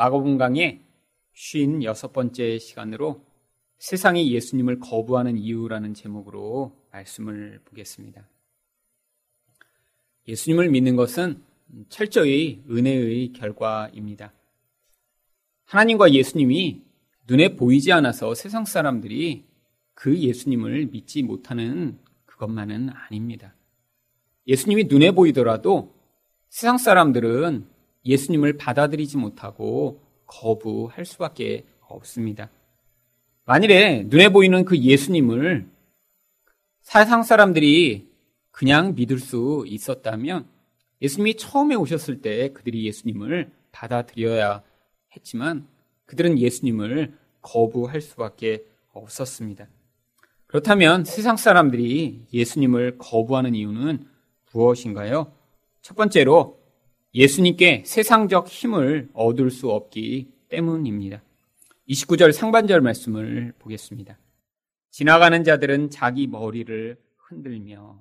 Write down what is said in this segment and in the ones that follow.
마가복음 강의 56번째 시간으로 세상이 예수님을 거부하는 이유라는 제목으로 말씀을 보겠습니다. 예수님을 믿는 것은 철저히 은혜의 결과입니다. 하나님과 예수님이 눈에 보이지 않아서 세상 사람들이 그 예수님을 믿지 못하는 그것만은 아닙니다. 예수님이 눈에 보이더라도 세상 사람들은 예수님을 받아들이지 못하고 거부할 수밖에 없습니다. 만일에 눈에 보이는 그 예수님을 세상 사람들이 그냥 믿을 수 있었다면 예수님이 처음에 오셨을 때 그들이 예수님을 받아들여야 했지만 그들은 예수님을 거부할 수밖에 없었습니다. 그렇다면 세상 사람들이 예수님을 거부하는 이유는 무엇인가요? 첫 번째로 예수님께 세상적 힘을 얻을 수 없기 때문입니다. 29절 상반절 말씀을 보겠습니다. 지나가는 자들은 자기 머리를 흔들며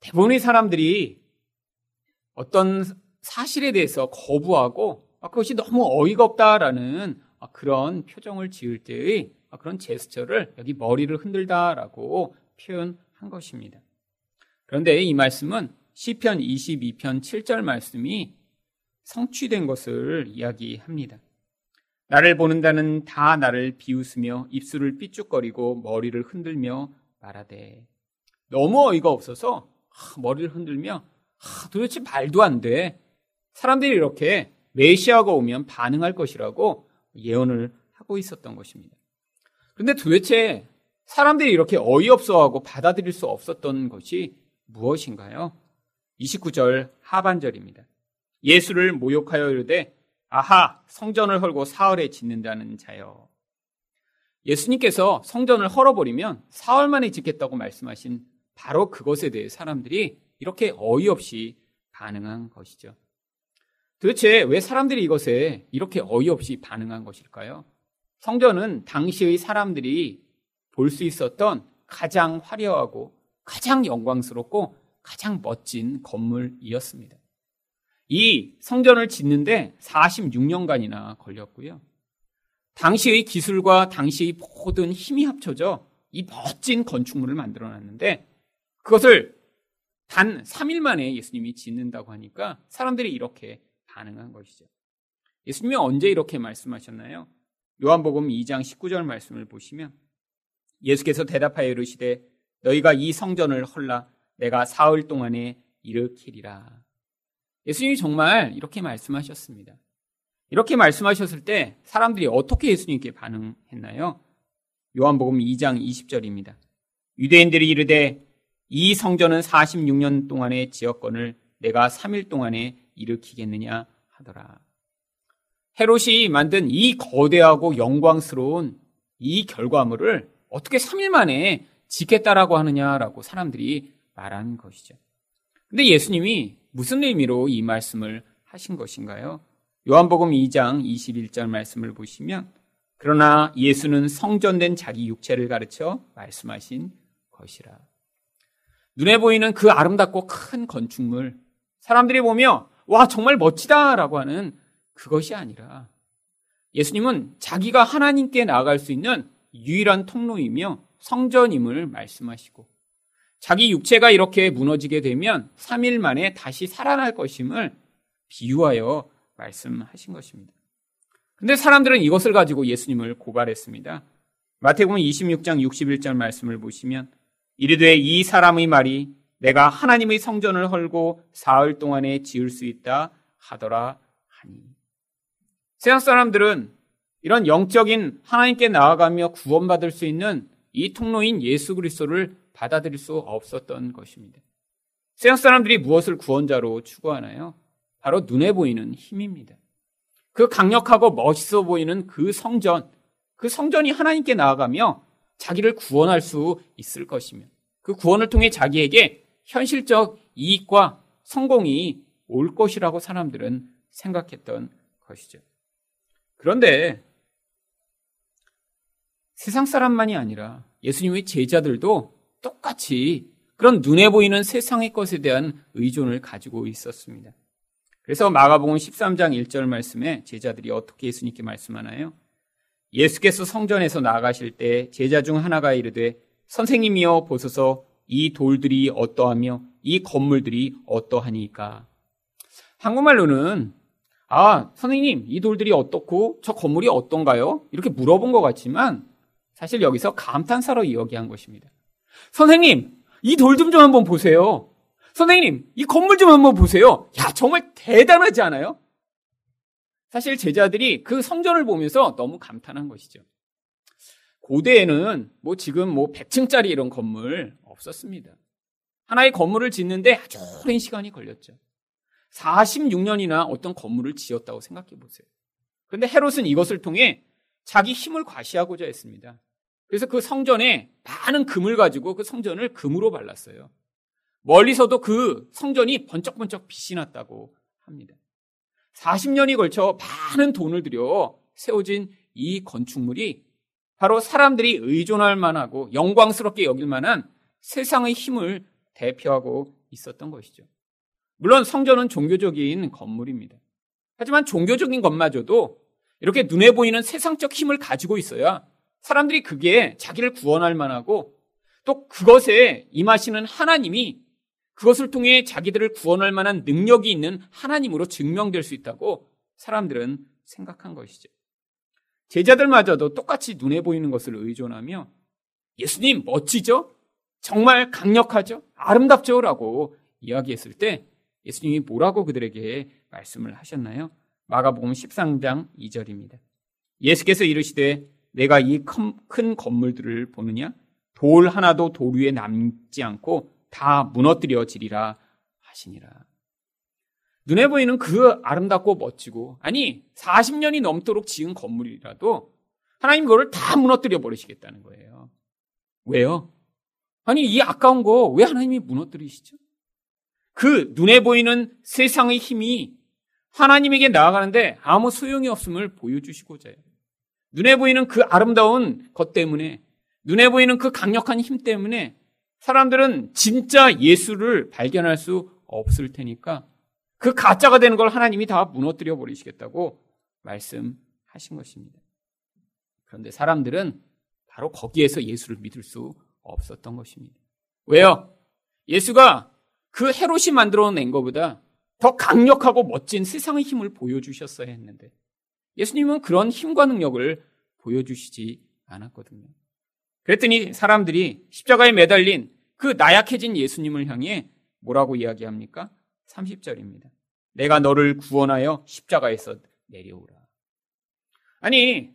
대부분의 사람들이 어떤 사실에 대해서 거부하고 그것이 너무 어이가 없다라는 그런 표정을 지을 때의 그런 제스처를 여기 머리를 흔들다라고 표현한 것입니다. 그런데 이 말씀은 시편 22편 7절 말씀이 성취된 것을 이야기합니다. 나를 보는다는 다 나를 비웃으며 입술을 삐죽거리고 머리를 흔들며 말하되 너무 어이가 없어서 머리를 흔들며 도대체 말도 안 돼. 사람들이 이렇게 메시아가 오면 반응할 것이라고 예언을 하고 있었던 것입니다. 그런데 도대체 사람들이 이렇게 어이없어하고 받아들일 수 없었던 것이 무엇인가요? 29절 하반절입니다. 예수를 모욕하여 이르되 아하 성전을 헐고 사흘에 짓는다는 자여. 예수님께서 성전을 헐어버리면 사흘 만에 짓겠다고 말씀하신 바로 그것에 대해 사람들이 이렇게 어이없이 반응한 것이죠. 도대체 왜 사람들이 이것에 이렇게 어이없이 반응한 것일까요? 성전은 당시의 사람들이 볼 수 있었던 가장 화려하고 가장 영광스럽고 가장 멋진 건물이었습니다. 이 성전을 짓는데 46년간이나 걸렸고요. 당시의 기술과 당시의 모든 힘이 합쳐져 이 멋진 건축물을 만들어 놨는데 그것을 단 3일 만에 예수님이 짓는다고 하니까 사람들이 이렇게 반응한 것이죠. 예수님이 언제 이렇게 말씀하셨나요? 요한복음 2장 19절 말씀을 보시면 예수께서 대답하여 이르시되 너희가 이 성전을 헐라 내가 사흘 동안에 일으키리라. 예수님이 정말 이렇게 말씀하셨습니다. 이렇게 말씀하셨을 때 사람들이 어떻게 예수님께 반응했나요? 요한복음 2장 20절입니다. 유대인들이 이르되 이 성전은 46년 동안의 지역권을 내가 3일 동안에 일으키겠느냐 하더라. 헤롯이 만든 이 거대하고 영광스러운 이 결과물을 어떻게 3일 만에 짓겠다라고 하느냐라고 사람들이 말한 것이죠. 근데 예수님이 무슨 의미로 이 말씀을 하신 것인가요? 요한복음 2장 21절 말씀을 보시면 그러나 예수는 성전된 자기 육체를 가르쳐 말씀하신 것이라. 눈에 보이는 그 아름답고 큰 건축물, 사람들이 보며 와 정말 멋지다라고 하는 그것이 아니라 예수님은 자기가 하나님께 나아갈 수 있는 유일한 통로이며 성전임을 말씀하시고 자기 육체가 이렇게 무너지게 되면 3일 만에 다시 살아날 것임을 비유하여 말씀하신 것입니다. 근데 사람들은 이것을 가지고 예수님을 고발했습니다. 마태복음 26장 61절 말씀을 보시면 이르되 이 사람의 말이 내가 하나님의 성전을 헐고 사흘 동안에 지을 수 있다 하더라 하니. 세상 사람들은 이런 영적인 하나님께 나아가며 구원받을 수 있는 이 통로인 예수 그리스도를 받아들일 수 없었던 것입니다. 세상 사람들이 무엇을 구원자로 추구하나요? 바로 눈에 보이는 힘입니다. 그 강력하고 멋있어 보이는 그 성전, 그 성전이 하나님께 나아가며 자기를 구원할 수 있을 것이며 그 구원을 통해 자기에게 현실적 이익과 성공이 올 것이라고 사람들은 생각했던 것이죠. 그런데 세상 사람만이 아니라 예수님의 제자들도 똑같이 그런 눈에 보이는 세상의 것에 대한 의존을 가지고 있었습니다. 그래서 마가복음 13장 1절 말씀에 제자들이 어떻게 예수님께 말씀하나요? 예수께서 성전에서 나가실 때 제자 중 하나가 이르되 선생님이여 보소서 이 돌들이 어떠하며 이 건물들이 어떠하니까. 한국말로는 아, 선생님, 이 돌들이 어떻고 저 건물이 어떤가요? 이렇게 물어본 것 같지만 사실 여기서 감탄사로 이야기한 것입니다. 선생님, 이돌좀좀 한번 보세요. 선생님, 이 건물 좀 한번 보세요. 야, 정말 대단하지 않아요? 사실 제자들이 그 성전을 보면서 너무 감탄한 것이죠. 고대에는 뭐 지금 뭐 100층짜리 이런 건물 없었습니다. 하나의 건물을 짓는데 아주 오랜 시간이 걸렸죠. 46년이나 어떤 건물을 지었다고 생각해 보세요. 그런데 헤롯은 이것을 통해 자기 힘을 과시하고자 했습니다. 그래서 그 성전에 많은 금을 가지고 그 성전을 금으로 발랐어요. 멀리서도 그 성전이 번쩍번쩍 빛이 났다고 합니다. 40년이 걸쳐 많은 돈을 들여 세워진 이 건축물이 바로 사람들이 의존할 만하고 영광스럽게 여길 만한 세상의 힘을 대표하고 있었던 것이죠. 물론 성전은 종교적인 건물입니다. 하지만 종교적인 것마저도 이렇게 눈에 보이는 세상적 힘을 가지고 있어야 사람들이 그게 자기를 구원할 만하고 또 그것에 임하시는 하나님이 그것을 통해 자기들을 구원할 만한 능력이 있는 하나님으로 증명될 수 있다고 사람들은 생각한 것이죠. 제자들마저도 똑같이 눈에 보이는 것을 의존하며 예수님 멋지죠? 정말 강력하죠? 아름답죠? 라고 이야기했을 때 예수님이 뭐라고 그들에게 말씀을 하셨나요? 마가복음 13장 2절입니다. 예수께서 이르시되 내가 이 큰 건물들을 보느냐? 돌 하나도 돌 위에 남지 않고 다 무너뜨려지리라 하시니라. 눈에 보이는 그 아름답고 멋지고 아니 40년이 넘도록 지은 건물이라도 하나님 그거를 다 무너뜨려 버리시겠다는 거예요. 왜요? 아니 이 아까운 거 왜 하나님이 무너뜨리시죠? 그 눈에 보이는 세상의 힘이 하나님에게 나아가는데 아무 소용이 없음을 보여주시고자 해요. 눈에 보이는 그 아름다운 것 때문에 눈에 보이는 그 강력한 힘 때문에 사람들은 진짜 예수를 발견할 수 없을 테니까 그 가짜가 되는 걸 하나님이 다 무너뜨려 버리시겠다고 말씀하신 것입니다. 그런데 사람들은 바로 거기에서 예수를 믿을 수 없었던 것입니다. 왜요? 예수가 그 헤롯이 만들어낸 것보다 더 강력하고 멋진 세상의 힘을 보여주셨어야 했는데 예수님은 그런 힘과 능력을 보여주시지 않았거든요. 그랬더니 사람들이 십자가에 매달린 그 나약해진 예수님을 향해 뭐라고 이야기합니까? 30절입니다. 내가 너를 구원하여 십자가에서 내려오라. 아니,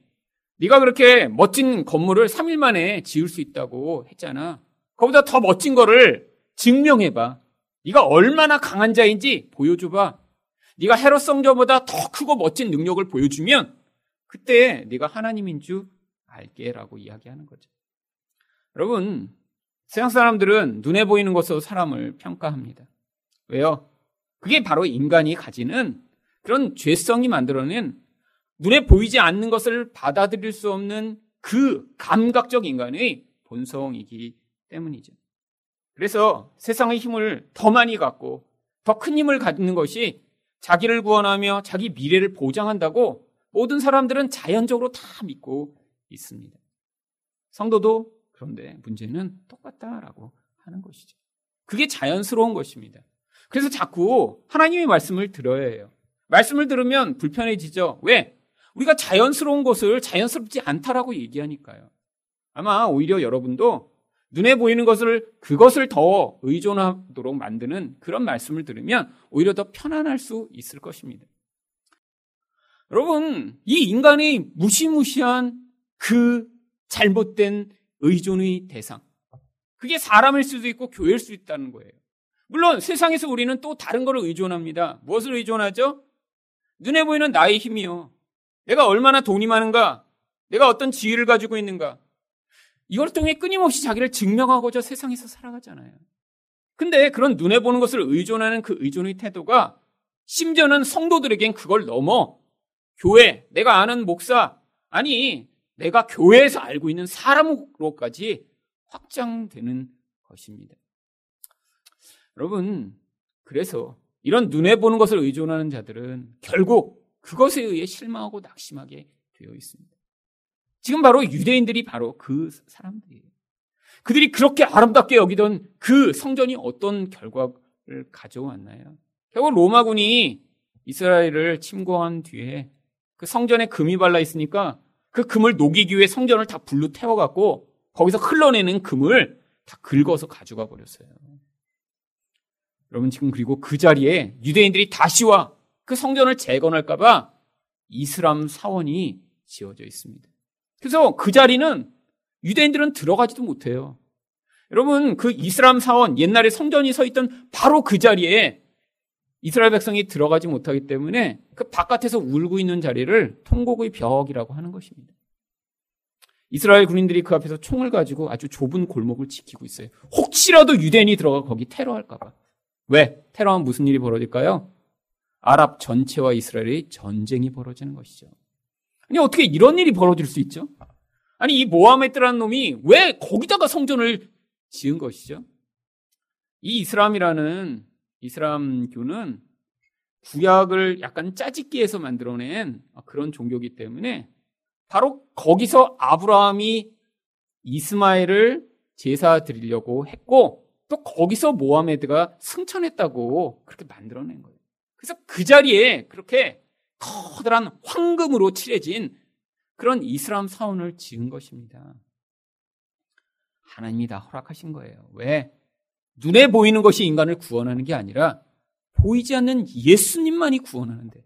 네가 그렇게 멋진 건물을 3일 만에 지을 수 있다고 했잖아. 거기다 더 멋진 거를 증명해 봐. 네가 얼마나 강한 자인지 보여줘 봐. 네가 헤롯 성전보다 더 크고 멋진 능력을 보여주면 그때 네가 하나님인 줄 알게라고 이야기하는 거죠. 여러분, 세상 사람들은 눈에 보이는 것으로 사람을 평가합니다. 왜요? 그게 바로 인간이 가지는 그런 죄성이 만들어낸 눈에 보이지 않는 것을 받아들일 수 없는 그 감각적 인간의 본성이기 때문이죠. 그래서 세상의 힘을 더 많이 갖고 더 큰 힘을 갖는 것이 자기를 구원하며 자기 미래를 보장한다고 모든 사람들은 자연적으로 다 믿고 있습니다. 성도도 그런데 문제는 똑같다라고 하는 것이죠. 그게 자연스러운 것입니다. 그래서 자꾸 하나님의 말씀을 들어야 해요. 말씀을 들으면 불편해지죠. 왜? 우리가 자연스러운 것을 자연스럽지 않다라고 얘기하니까요. 아마 오히려 여러분도 눈에 보이는 것을 그것을 더 의존하도록 만드는 그런 말씀을 들으면 오히려 더 편안할 수 있을 것입니다. 여러분, 이 인간의 무시무시한 그 잘못된 의존의 대상. 그게 사람일 수도 있고 교회일 수 있다는 거예요. 물론 세상에서 우리는 또 다른 것을 의존합니다. 무엇을 의존하죠? 눈에 보이는 나의 힘이요. 내가 얼마나 돈이 많은가? 내가 어떤 지위를 가지고 있는가? 이걸 통해 끊임없이 자기를 증명하고자 세상에서 살아가잖아요. 근데 그런 눈에 보는 것을 의존하는 그 의존의 태도가 심지어는 성도들에겐 그걸 넘어 교회, 내가 아는 목사, 아니, 내가 교회에서 알고 있는 사람으로까지 확장되는 것입니다. 여러분, 그래서 이런 눈에 보는 것을 의존하는 자들은 결국 그것에 의해 실망하고 낙심하게 되어 있습니다. 지금 바로 유대인들이 바로 그 사람들이에요. 그들이 그렇게 아름답게 여기던 그 성전이 어떤 결과를 가져왔나요? 결국 로마군이 이스라엘을 침공한 뒤에 그 성전에 금이 발라 있으니까 그 금을 녹이기 위해 성전을 다 불로 태워갖고 거기서 흘러내는 금을 다 긁어서 가져가 버렸어요. 여러분 지금 그리고 그 자리에 유대인들이 다시 와 그 성전을 재건할까봐 이슬람 사원이 지어져 있습니다. 그래서 그 자리는 유대인들은 들어가지도 못해요. 여러분 그 이슬람 사원 옛날에 성전이 서 있던 바로 그 자리에 이스라엘 백성이 들어가지 못하기 때문에 그 바깥에서 울고 있는 자리를 통곡의 벽이라고 하는 것입니다. 이스라엘 군인들이 그 앞에서 총을 가지고 아주 좁은 골목을 지키고 있어요. 혹시라도 유대인이 들어가 거기 테러할까봐. 왜? 테러하면 무슨 일이 벌어질까요? 아랍 전체와 이스라엘의 전쟁이 벌어지는 것이죠. 아니, 어떻게 이런 일이 벌어질 수 있죠? 아니, 이 모하메드라는 놈이 왜 거기다가 성전을 지은 것이죠? 이 이슬람이라는 이슬람교는 구약을 약간 짜집기해서 만들어낸 그런 종교이기 때문에 바로 거기서 아브라함이 이스마엘을 제사 드리려고 했고 또 거기서 모하메드가 승천했다고 그렇게 만들어낸 거예요. 그래서 그 자리에 그렇게 커다란 황금으로 칠해진 그런 이슬람 사원을 지은 것입니다. 하나님이 다 허락하신 거예요. 왜? 눈에 보이는 것이 인간을 구원하는 게 아니라 보이지 않는 예수님만이 구원하는데.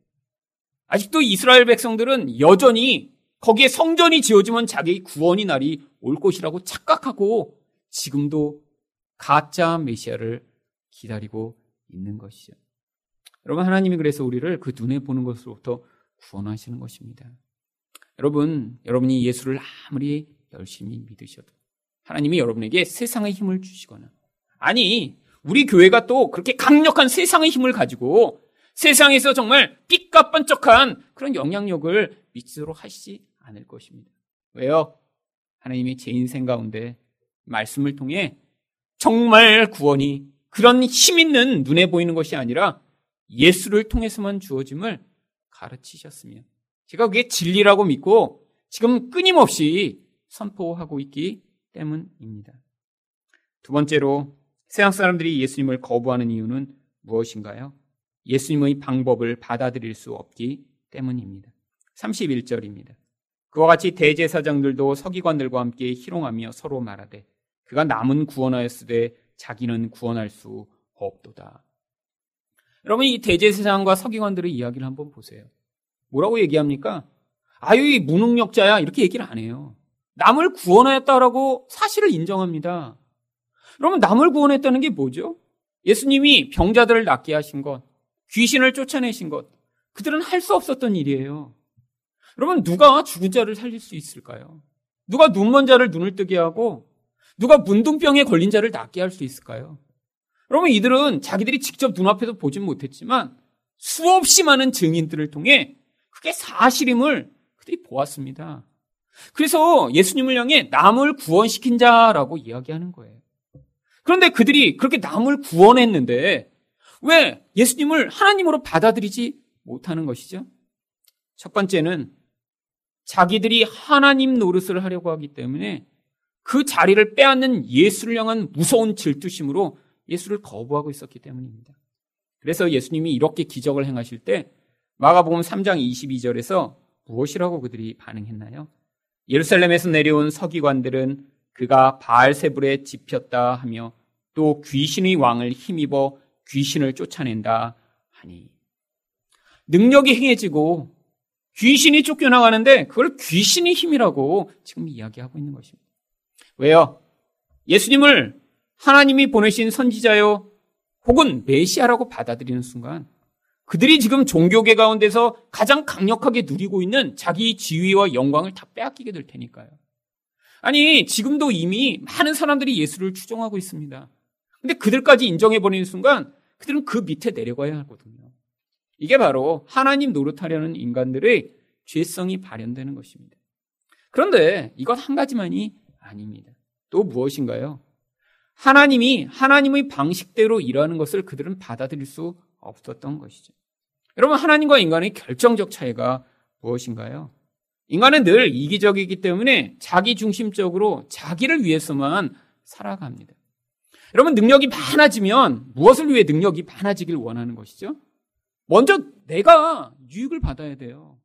아직도 이스라엘 백성들은 여전히 거기에 성전이 지어지면 자기의 구원이 날이 올 것이라고 착각하고 지금도 가짜 메시아를 기다리고 있는 것이죠. 여러분 하나님이 그래서 우리를 그 눈에 보는 것으로부터 구원하시는 것입니다. 여러분, 여러분이 예수를 아무리 열심히 믿으셔도 하나님이 여러분에게 세상의 힘을 주시거나 아니, 우리 교회가 또 그렇게 강력한 세상의 힘을 가지고 세상에서 정말 삐까뻔쩍한 그런 영향력을 미치도록 하시지 않을 것입니다. 왜요? 하나님이 제 인생 가운데 말씀을 통해 정말 구원이 그런 힘 있는 눈에 보이는 것이 아니라 예수를 통해서만 주어짐을 가르치셨으며 제가 그게 진리라고 믿고 지금 끊임없이 선포하고 있기 때문입니다. 두 번째로 세상 사람들이 예수님을 거부하는 이유는 무엇인가요? 예수님의 방법을 받아들일 수 없기 때문입니다. 31절입니다. 그와 같이 대제사장들도 서기관들과 함께 희롱하며 서로 말하되 그가 남은 구원하였으되 자기는 구원할 수 없도다. 여러분 이 대제사장과 서기관들의 이야기를 한번 보세요. 뭐라고 얘기합니까? 아유 이 무능력자야 이렇게 얘기를 안 해요. 남을 구원하였다라고 사실을 인정합니다. 그러면 남을 구원했다는 게 뭐죠? 예수님이 병자들을 낫게 하신 것, 귀신을 쫓아내신 것, 그들은 할 수 없었던 일이에요. 여러분, 누가 죽은 자를 살릴 수 있을까요? 누가 눈먼 자를 눈을 뜨게 하고, 누가 문둥병에 걸린 자를 낫게 할 수 있을까요? 여러분, 이들은 자기들이 직접 눈앞에서 보진 못했지만, 수없이 많은 증인들을 통해 그게 사실임을 그들이 보았습니다. 그래서 예수님을 향해 남을 구원시킨 자라고 이야기하는 거예요. 그런데 그들이 그렇게 남을 구원했는데 왜 예수님을 하나님으로 받아들이지 못하는 것이죠? 첫 번째는 자기들이 하나님 노릇을 하려고 하기 때문에 그 자리를 빼앗는 예수를 향한 무서운 질투심으로 예수를 거부하고 있었기 때문입니다. 그래서 예수님이 이렇게 기적을 행하실 때 마가복음 3장 22절에서 무엇이라고 그들이 반응했나요? 예루살렘에서 내려온 서기관들은 그가 바알세불에 집혔다 하며 또 귀신의 왕을 힘입어 귀신을 쫓아낸다 하니 능력이 행해지고 귀신이 쫓겨나가는데 그걸 귀신의 힘이라고 지금 이야기하고 있는 것입니다. 왜요? 예수님을 하나님이 보내신 선지자요 혹은 메시아라고 받아들이는 순간 그들이 지금 종교계 가운데서 가장 강력하게 누리고 있는 자기 지위와 영광을 다 빼앗기게 될 테니까요. 아니, 지금도 이미 많은 사람들이 예수를 추종하고 있습니다. 근데 그들까지 인정해버리는 순간 그들은 그 밑에 내려가야 하거든요. 이게 바로 하나님 노릇하려는 인간들의 죄성이 발현되는 것입니다. 그런데 이것 한 가지만이 아닙니다. 또 무엇인가요? 하나님이 하나님의 방식대로 일하는 것을 그들은 받아들일 수 없었던 것이죠. 여러분, 하나님과 인간의 결정적 차이가 무엇인가요? 인간은 늘 이기적이기 때문에 자기 중심적으로 자기를 위해서만 살아갑니다. 여러분, 능력이 많아지면 무엇을 위해 능력이 많아지길 원하는 것이죠? 먼저 내가 유익을 받아야 돼요.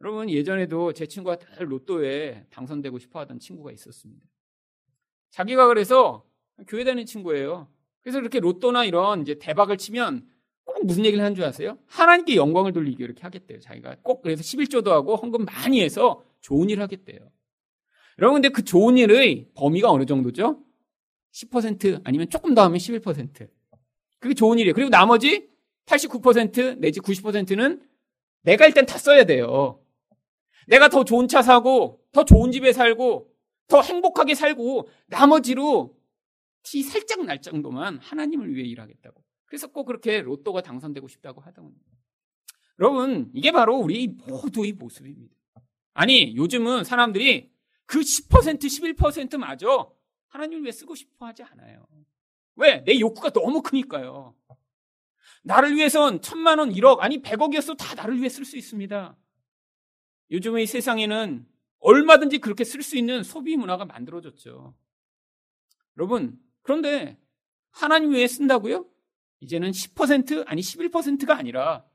여러분, 예전에도 제 친구가 로또에 당선되고 싶어 하던 친구가 있었습니다. 자기가 그래서 교회 다니는 친구예요. 그래서 이렇게 로또나 이런 이제 대박을 치면 꼭 무슨 얘기를 하는 줄 아세요? 하나님께 영광을 돌리기 이렇게 하겠대요. 자기가 꼭 그래서 11조도 하고 헌금 많이 해서 좋은 일을 하겠대요. 여러분 근데 그 좋은 일의 범위가 어느 정도죠? 10% 아니면 조금 더 하면 11%. 그게 좋은 일이에요. 그리고 나머지 89% 내지 90%는 내가 일단 다 써야 돼요. 내가 더 좋은 차 사고, 더 좋은 집에 살고, 더 행복하게 살고, 나머지로 티 살짝 날 정도만 하나님을 위해 일하겠다고. 그래서 꼭 그렇게 로또가 당선되고 싶다고 하더군요. 여러분, 이게 바로 우리 모두의 모습입니다. 아니, 요즘은 사람들이 그 10%, 11%마저 하나님을 위해 쓰고 싶어 하지 않아요. 왜? 내 욕구가 너무 크니까요. 나를 위해선 천만 원, 1억, 아니 100억이었어 다 나를 위해 쓸 수 있습니다. 요즘의 세상에는 얼마든지 그렇게 쓸 수 있는 소비 문화가 만들어졌죠. 여러분, 그런데 하나님 위해 쓴다고요? 이제는 10% 아니 11%가 아니라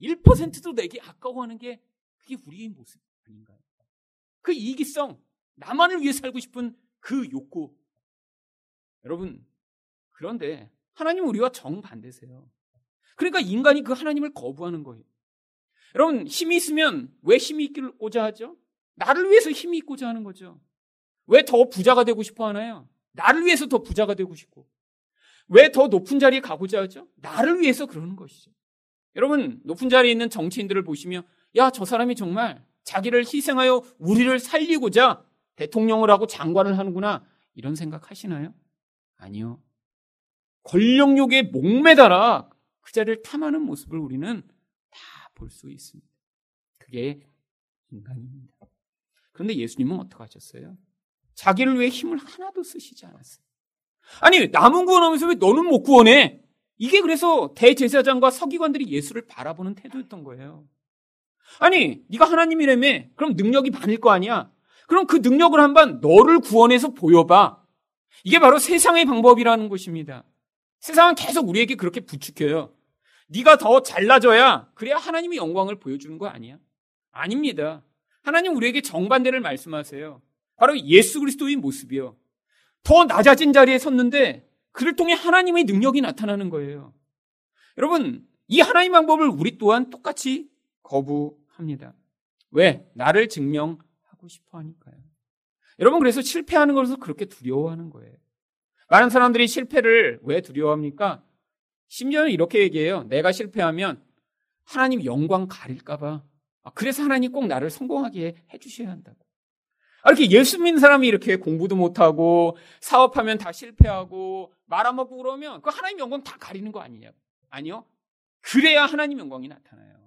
1%도 내게 아까워하는 게 그게 우리의 모습 아닌가요? 그 이기성, 나만을 위해 살고 싶은 그 욕구. 여러분, 그런데 하나님 우리와 정반대세요. 그러니까 인간이 그 하나님을 거부하는 거예요. 여러분, 힘이 있으면 왜 힘이 있기고자 하죠? 나를 위해서 힘이 있고자 하는 거죠. 왜 더 부자가 되고 싶어 하나요? 나를 위해서 더 부자가 되고 싶고. 왜 더 높은 자리에 가고자 하죠? 나를 위해서 그러는 것이죠. 여러분, 높은 자리에 있는 정치인들을 보시면, 야, 저 사람이 정말 자기를 희생하여 우리를 살리고자 대통령을 하고 장관을 하는구나. 이런 생각 하시나요? 아니요. 권력욕에 목매달아 그 자리를 탐하는 모습을 우리는 다 볼 수 있습니다. 그게 인간입니다. 그런데 예수님은 어떻게 하셨어요? 자기를 위해 힘을 하나도 쓰시지 않았어요. 아니, 남은 구원하면서 왜 너는 못 구원해? 이게 그래서 대제사장과 서기관들이 예수를 바라보는 태도였던 거예요. 아니, 네가 하나님이라며 그럼 능력이 많을 거 아니야? 그럼 그 능력을 한번 너를 구원해서 보여봐. 이게 바로 세상의 방법이라는 것입니다. 세상은 계속 우리에게 그렇게 부추겨요. 네가 더 잘나져야 그래야 하나님의 영광을 보여주는 거 아니야? 아닙니다. 하나님 우리에게 정반대를 말씀하세요. 바로 예수 그리스도의 모습이요. 더 낮아진 자리에 섰는데 그를 통해 하나님의 능력이 나타나는 거예요. 여러분, 이 하나님 방법을 우리 또한 똑같이 거부합니다. 왜? 나를 증명하고 싶어 하니까요. 여러분, 그래서 실패하는 것을 그렇게 두려워하는 거예요. 많은 사람들이 실패를 왜 두려워합니까? 심지어는 이렇게 얘기해요. 내가 실패하면 하나님 영광 가릴까봐. 아, 그래서 하나님 꼭 나를 성공하게 해주셔야 한다고. 아, 이렇게 예수 믿는 사람이 이렇게 공부도 못하고 사업하면 다 실패하고 말아먹고 그러면 그 하나님 영광 다 가리는 거 아니냐고. 아니요. 그래야 하나님 영광이 나타나요.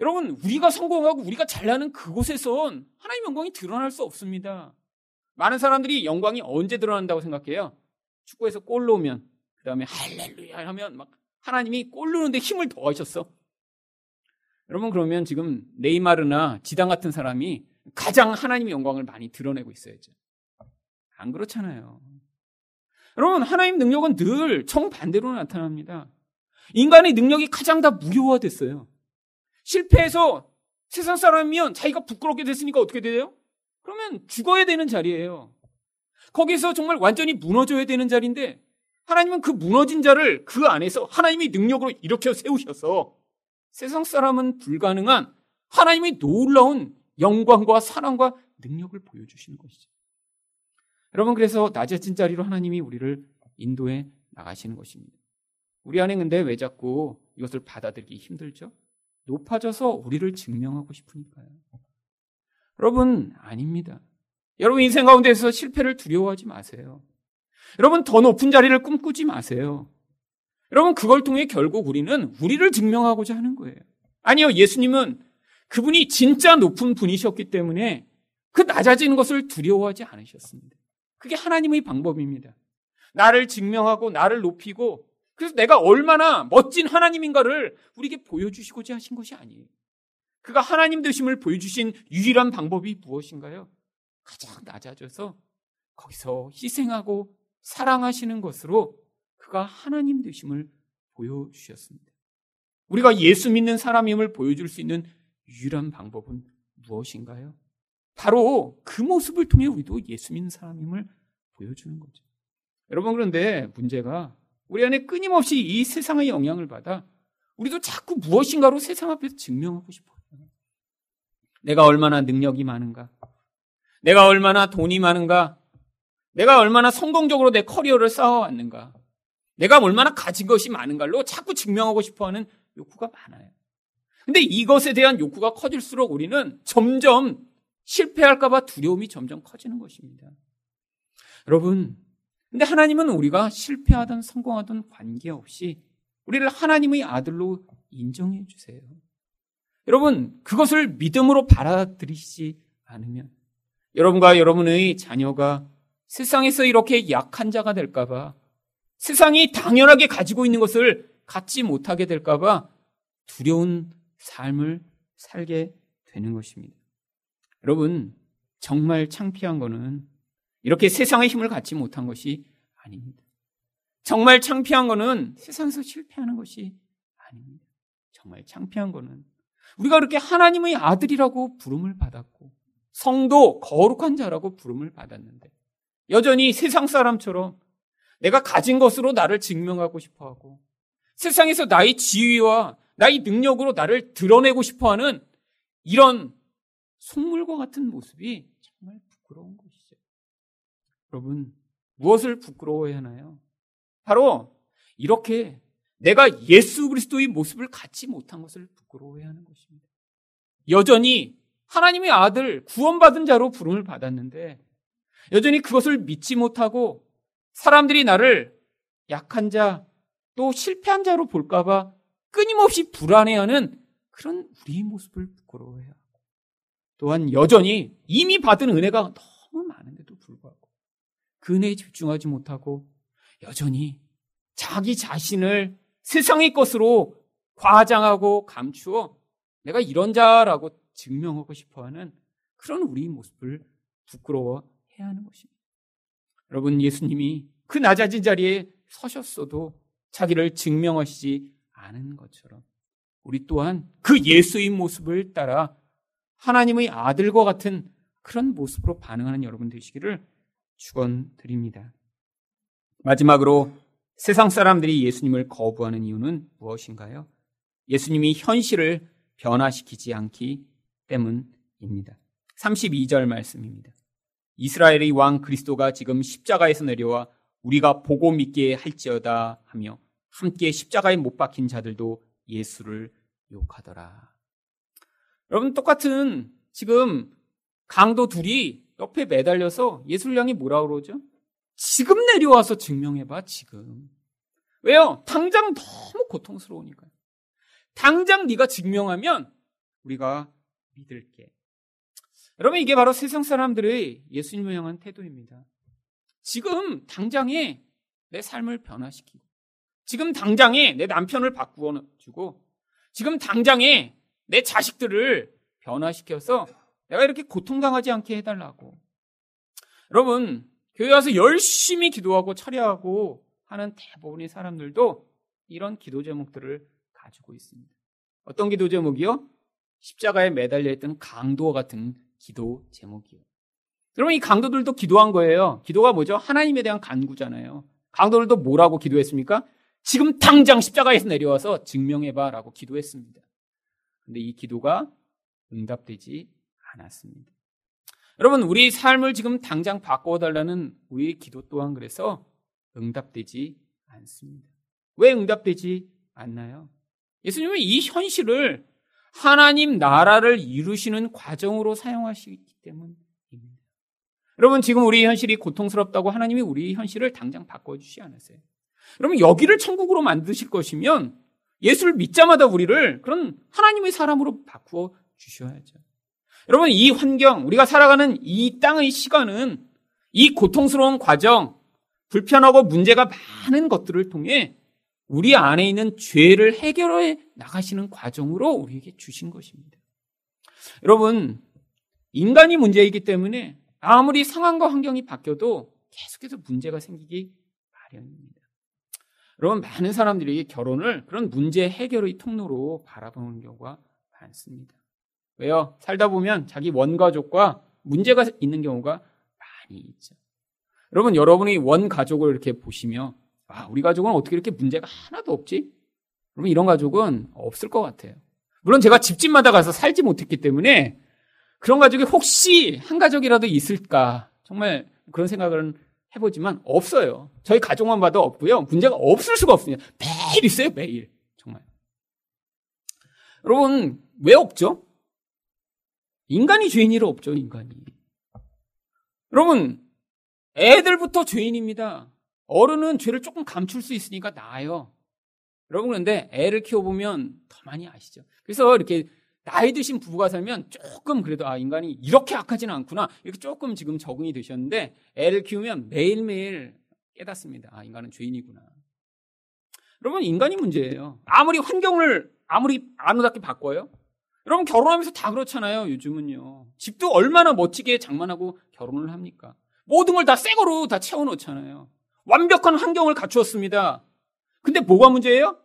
여러분, 우리가 성공하고 우리가 잘나는 그곳에선 하나님 영광이 드러날 수 없습니다. 많은 사람들이 영광이 언제 드러난다고 생각해요? 축구에서 골 넣으면, 그 다음에 할렐루야 하면 막 하나님이 골 넣는데 힘을 더하셨어. 여러분, 그러면 지금 네이마르나 지당 같은 사람이 가장 하나님의 영광을 많이 드러내고 있어야죠. 안 그렇잖아요. 여러분, 하나님 능력은 늘 정반대로 나타납니다. 인간의 능력이 가장 다 무료화됐어요. 실패해서 세상 사람이면 자기가 부끄럽게 됐으니까 어떻게 돼요? 그러면 죽어야 되는 자리예요. 거기서 정말 완전히 무너져야 되는 자리인데 하나님은 그 무너진 자를 그 안에서 하나님의 능력으로 일으켜 세우셔서 세상 사람은 불가능한 하나님의 놀라운 영광과 사랑과 능력을 보여주시는 것이죠. 여러분, 그래서 낮아진 자리로 하나님이 우리를 인도해 나가시는 것입니다. 우리 안에 근데 왜 자꾸 이것을 받아들이기 힘들죠? 높아져서 우리를 증명하고 싶으니까요. 여러분, 아닙니다. 여러분 인생 가운데서 실패를 두려워하지 마세요. 여러분 더 높은 자리를 꿈꾸지 마세요. 여러분 그걸 통해 결국 우리는 우리를 증명하고자 하는 거예요. 아니요, 예수님은 그분이 진짜 높은 분이셨기 때문에 그 낮아지는 것을 두려워하지 않으셨습니다. 그게 하나님의 방법입니다. 나를 증명하고 나를 높이고 그래서 내가 얼마나 멋진 하나님인가를 우리에게 보여주시고자 하신 것이 아니에요. 그가 하나님 되심을 보여주신 유일한 방법이 무엇인가요? 가장 낮아져서 거기서 희생하고 사랑하시는 것으로 그가 하나님 되심을 보여주셨습니다. 우리가 예수 믿는 사람임을 보여줄 수 있는 유일한 방법은 무엇인가요? 바로 그 모습을 통해 우리도 예수 믿는 사람임을 보여주는 거죠. 여러분, 그런데 문제가 우리 안에 끊임없이 이 세상의 영향을 받아 우리도 자꾸 무엇인가로 세상 앞에서 증명하고 싶어요. 내가 얼마나 능력이 많은가? 내가 얼마나 돈이 많은가? 내가 얼마나 성공적으로 내 커리어를 쌓아왔는가? 내가 얼마나 가진 것이 많은가로 자꾸 증명하고 싶어 하는 욕구가 많아요. 근데 이것에 대한 욕구가 커질수록 우리는 점점 실패할까봐 두려움이 점점 커지는 것입니다. 여러분, 근데 하나님은 우리가 실패하든 성공하든 관계없이 우리를 하나님의 아들로 인정해 주세요. 여러분, 그것을 믿음으로 받아들이지 않으면 여러분과 여러분의 자녀가 세상에서 이렇게 약한 자가 될까봐 세상이 당연하게 가지고 있는 것을 갖지 못하게 될까봐 두려운 삶을 살게 되는 것입니다. 여러분, 정말 창피한 거는 이렇게 세상의 힘을 갖지 못한 것이 아닙니다. 정말 창피한 거는 세상에서 실패하는 것이 아닙니다. 정말 창피한 거는 우리가 그렇게 하나님의 아들이라고 부름을 받았고 성도 거룩한 자라고 부름을 받았는데 여전히 세상 사람처럼 내가 가진 것으로 나를 증명하고 싶어 하고 세상에서 나의 지위와 나의 능력으로 나를 드러내고 싶어 하는 이런 속물과 같은 모습이 정말 부끄러운 것이죠. 여러분, 무엇을 부끄러워해야 하나요? 바로 이렇게 내가 예수 그리스도의 모습을 갖지 못한 것을 부끄러워해야 하는 것입니다. 여전히 하나님의 아들 구원받은 자로 부름을 받았는데 여전히 그것을 믿지 못하고 사람들이 나를 약한 자, 또 실패한 자로 볼까봐 끊임없이 불안해하는 그런 우리의 모습을 부끄러워해야 하고 또한 여전히 이미 받은 은혜가 너무 많은데도 불구하고 그 은혜에 집중하지 못하고 여전히 자기 자신을 세상의 것으로 과장하고 감추어 내가 이런 자라고 증명하고 싶어 하는 그런 우리의 모습을 부끄러워해야 하는 것입니다. 여러분, 예수님이 그 낮아진 자리에 서셨어도 자기를 증명하시지 않은 것처럼 우리 또한 그 예수의 모습을 따라 하나님의 아들과 같은 그런 모습으로 반응하는 여러분 되시기를 축원드립니다. 마지막으로 세상 사람들이 예수님을 거부하는 이유는 무엇인가요? 예수님이 현실을 변화시키지 않기 때문입니다. 32절 말씀입니다. 이스라엘의 왕 그리스도가 지금 십자가에서 내려와 우리가 보고 믿게 할지어다 하며 함께 십자가에 못 박힌 자들도 예수를 욕하더라. 여러분 똑같은 지금 강도 둘이 옆에 매달려서 향해 뭐라 그러죠? 지금 내려와서 증명해봐, 지금. 왜요? 당장 너무 고통스러우니까요. 당장 네가 증명하면 우리가 믿을게. 여러분 이게 바로 세상 사람들의 예수님을 향한 태도입니다. 지금 당장에 내 삶을 변화시키고 지금 당장에 내 남편을 바꾸어 주고 지금 당장에 내 자식들을 변화시켜서 내가 이렇게 고통당하지 않게 해달라고. 여러분 교회 와서 열심히 기도하고 철야하고 하는 대부분의 사람들도 이런 기도 제목들을 가지고 있습니다. 어떤 기도 제목이요? 십자가에 매달려 있던 강도와 같은 기도 제목이요. 여러분 이 강도들도 기도한 거예요. 기도가 뭐죠? 하나님에 대한 간구잖아요. 강도들도 뭐라고 기도했습니까? 지금 당장 십자가에서 내려와서 증명해봐라고 기도했습니다. 근데 이 기도가 응답되지 않았습니다. 여러분, 우리 삶을 지금 당장 바꿔달라는 우리의 기도 또한 그래서 응답되지 않습니다. 왜 응답되지 않나요? 예수님은 이 현실을 하나님 나라를 이루시는 과정으로 사용하시기 때문입니다. 여러분, 지금 우리 현실이 고통스럽다고 하나님이 우리 현실을 당장 바꿔주시 않았어요. 여러분, 여기를 천국으로 만드실 것이면 예수를 믿자마자 우리를 그런 하나님의 사람으로 바꾸어 주셔야죠. 여러분, 이 환경, 우리가 살아가는 이 땅의 시간은 이 고통스러운 과정, 불편하고 문제가 많은 것들을 통해 우리 안에 있는 죄를 해결해 나가시는 과정으로 우리에게 주신 것입니다. 여러분, 인간이 문제이기 때문에 아무리 상황과 환경이 바뀌어도 계속해서 문제가 생기기 마련입니다. 여러분, 많은 사람들이 결혼을 그런 문제 해결의 통로로 바라보는 경우가 많습니다. 왜요? 살다 보면 자기 원가족과 문제가 있는 경우가 많이 있죠. 여러분, 여러분이 원가족을 이렇게 보시며, 아, 우리 가족은 어떻게 이렇게 문제가 하나도 없지? 여러분, 이런 가족은 없을 것 같아요. 물론 제가 집집마다 가서 살지 못했기 때문에 그런 가족이 혹시 한 가족이라도 있을까? 정말 그런 생각을 해보지만 없어요. 저희 가족만 봐도 없고요. 문제가 없을 수가 없습니다. 매일 있어요, 매일. 정말. 여러분, 왜 없죠? 인간이 죄인이라 없죠, 인간이. 여러분, 애들부터 죄인입니다. 어른은 죄를 조금 감출 수 있으니까 나아요. 여러분, 그런데 애를 키워보면 더 많이 아시죠? 그래서 이렇게 나이 드신 부부가 살면 조금 그래도 아 인간이 이렇게 악하지는 않구나 이렇게 조금 지금 적응이 되셨는데 애를 키우면 매일매일 깨닫습니다. 아 인간은 죄인이구나. 여러분 인간이 문제예요. 아무리 환경을 아무리 아름답게 바꿔요. 여러분 결혼하면서 다 그렇잖아요. 요즘은요. 집도 얼마나 멋지게 장만하고 결혼을 합니까? 모든 걸 다 새 거로 다 채워놓잖아요. 완벽한 환경을 갖추었습니다. 근데 뭐가 문제예요?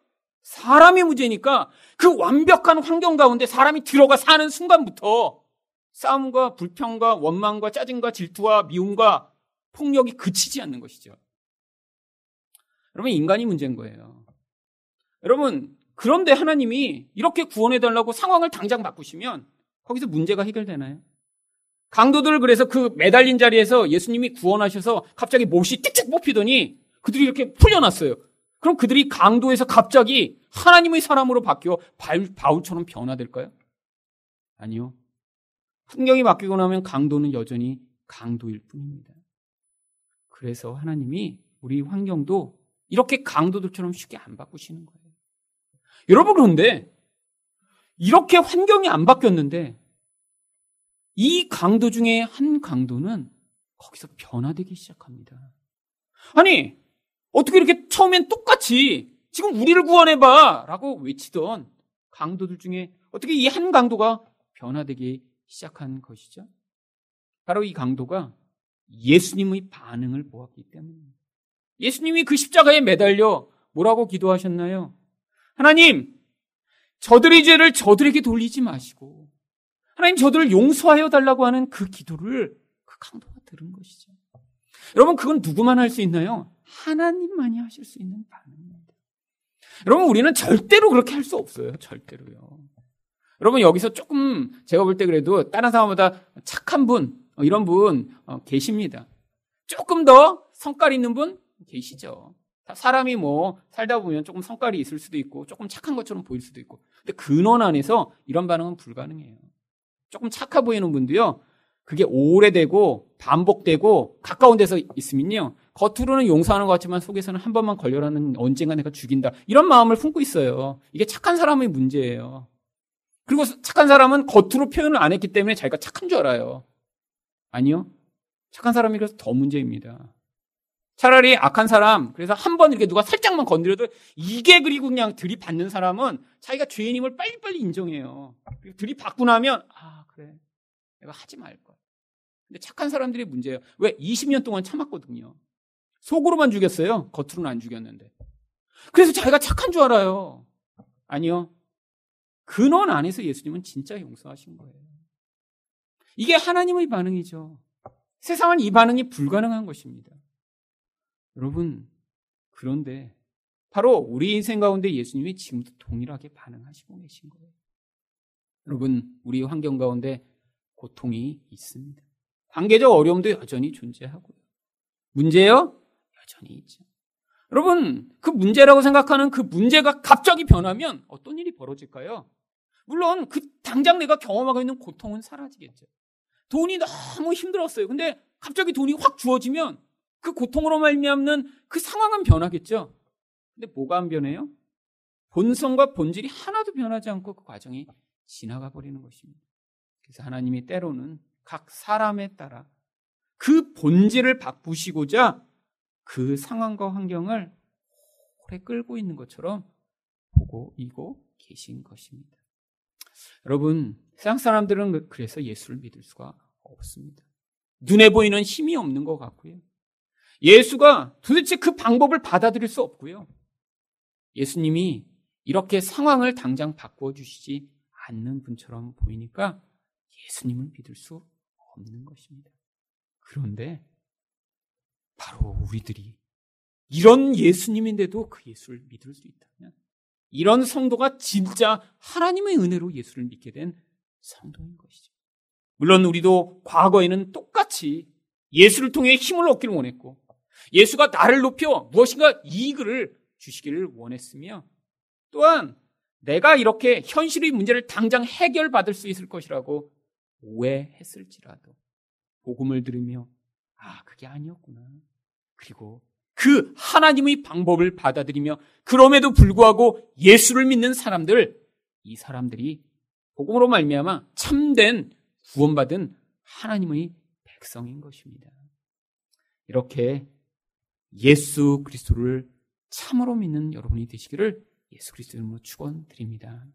사람이 문제니까 그 완벽한 환경 가운데 사람이 들어가 사는 순간부터 싸움과 불평과 원망과 짜증과 질투와 미움과 폭력이 그치지 않는 것이죠. 여러분, 인간이 문제인 거예요. 여러분, 그런데 하나님이 이렇게 구원해달라고 상황을 당장 바꾸시면 거기서 문제가 해결되나요? 강도들을 그래서 그 매달린 자리에서 예수님이 구원하셔서 갑자기 못이 띡띡 뽑히더니 그들이 이렇게 풀려났어요. 그럼 그들이 강도에서 갑자기 하나님의 사람으로 바뀌어 바울처럼 변화될까요? 아니요. 풍경이 바뀌고 나면 강도는 여전히 강도일 뿐입니다. 그래서 하나님이 우리 환경도 이렇게 강도들처럼 쉽게 안 바꾸시는 거예요. 여러분 그런데 이렇게 환경이 안 바뀌었는데 이 강도 중에 한 강도는 거기서 변화되기 시작합니다. 아니 어떻게 이렇게 처음엔 똑같이 지금 우리를 구원해봐! 라고 외치던 강도들 중에 어떻게 이 한 강도가 변화되기 시작한 것이죠? 바로 이 강도가 예수님의 반응을 보았기 때문입니다. 예수님이 그 십자가에 매달려 뭐라고 기도하셨나요? 하나님, 저들의 죄를 저들에게 돌리지 마시고, 하나님 저들을 용서하여 달라고 하는 그 기도를 그 강도가 들은 것이죠. 여러분, 그건 누구만 할 수 있나요? 하나님만이 하실 수 있는 반응입니다. 여러분, 우리는 절대로 그렇게 할 수 없어요. 절대로요. 여러분, 여기서 조금 제가 볼 때 그래도 다른 사람보다 착한 분, 어, 이런 분 어, 계십니다. 조금 더 성깔 있는 분 계시죠. 사람이 뭐 살다 보면 조금 성깔이 있을 수도 있고 조금 착한 것처럼 보일 수도 있고. 근데 근원 안에서 이런 반응은 불가능해요. 조금 착해 보이는 분도요. 그게 오래되고 반복되고 가까운 데서 있으면요. 겉으로는 용서하는 것 같지만 속에서는 한 번만 걸려라는 언젠가 내가 죽인다. 이런 마음을 품고 있어요. 이게 착한 사람의 문제예요. 그리고 착한 사람은 겉으로 표현을 안 했기 때문에 자기가 착한 줄 알아요. 아니요. 착한 사람이라서 더 문제입니다. 차라리 악한 사람, 그래서 한 번 이렇게 누가 살짝만 건드려도 이게 그리고 그냥 들이받는 사람은 자기가 죄인임을 빨리빨리 인정해요. 들이받고 나면, 아, 그래. 내가 하지 말 거야. 근데 착한 사람들이 문제예요. 왜? 20년 동안 참았거든요. 속으로만 죽였어요. 겉으로는 안 죽였는데. 그래서 자기가 착한 줄 알아요. 아니요. 근원 안에서 예수님은 진짜 용서하신 거예요. 이게 하나님의 반응이죠. 세상은 이 반응이 불가능한 것입니다. 여러분, 그런데 바로 우리 인생 가운데 예수님이 지금도 동일하게 반응하시고 계신 거예요. 여러분, 우리 환경 가운데 고통이 있습니다. 관계적 어려움도 여전히 존재하고요. 문제요? 여전히 있죠. 여러분, 그 문제라고 생각하는 그 문제가 갑자기 변하면 어떤 일이 벌어질까요? 물론 그 당장 내가 경험하고 있는 고통은 사라지겠죠. 돈이 너무 힘들었어요. 근데 갑자기 돈이 확 주어지면 그 고통으로 말미암는 그 상황은 변하겠죠. 근데 뭐가 안 변해요? 본성과 본질이 하나도 변하지 않고 그 과정이 지나가 버리는 것입니다. 그래서 하나님이 때로는 각 사람에 따라 그 본질을 바꾸시고자 그 상황과 환경을 오래 끌고 있는 것처럼 보고 이고 계신 것입니다. 여러분, 세상 사람들은 그래서 예수를 믿을 수가 없습니다. 눈에 보이는 힘이 없는 것 같고요. 예수가 도대체 그 방법을 받아들일 수 없고요. 예수님이 이렇게 상황을 당장 바꾸어 주시지 않는 분처럼 보이니까 예수님을 믿을 수 없는 것입니다. 그런데 바로 우리들이 이런 예수님인데도 그 예수를 믿을 수 있다면 이런 성도가 진짜 하나님의 은혜로 예수를 믿게 된 성도인 것이죠. 물론 우리도 과거에는 똑같이 예수를 통해 힘을 얻기를 원했고 예수가 나를 높여 무엇인가 이익을 주시기를 원했으며 또한 내가 이렇게 현실의 문제를 당장 해결받을 수 있을 것이라고 오해했을지라도 복음을 들으며 아 그게 아니었구나 그리고 그 하나님의 방법을 받아들이며 그럼에도 불구하고 예수를 믿는 사람들 이 사람들이 복음으로 말미암아 참된 구원받은 하나님의 백성인 것입니다. 이렇게 예수 그리스도를 참으로 믿는 여러분이 되시기를 예수 그리스도 이름으로 축원드립니다.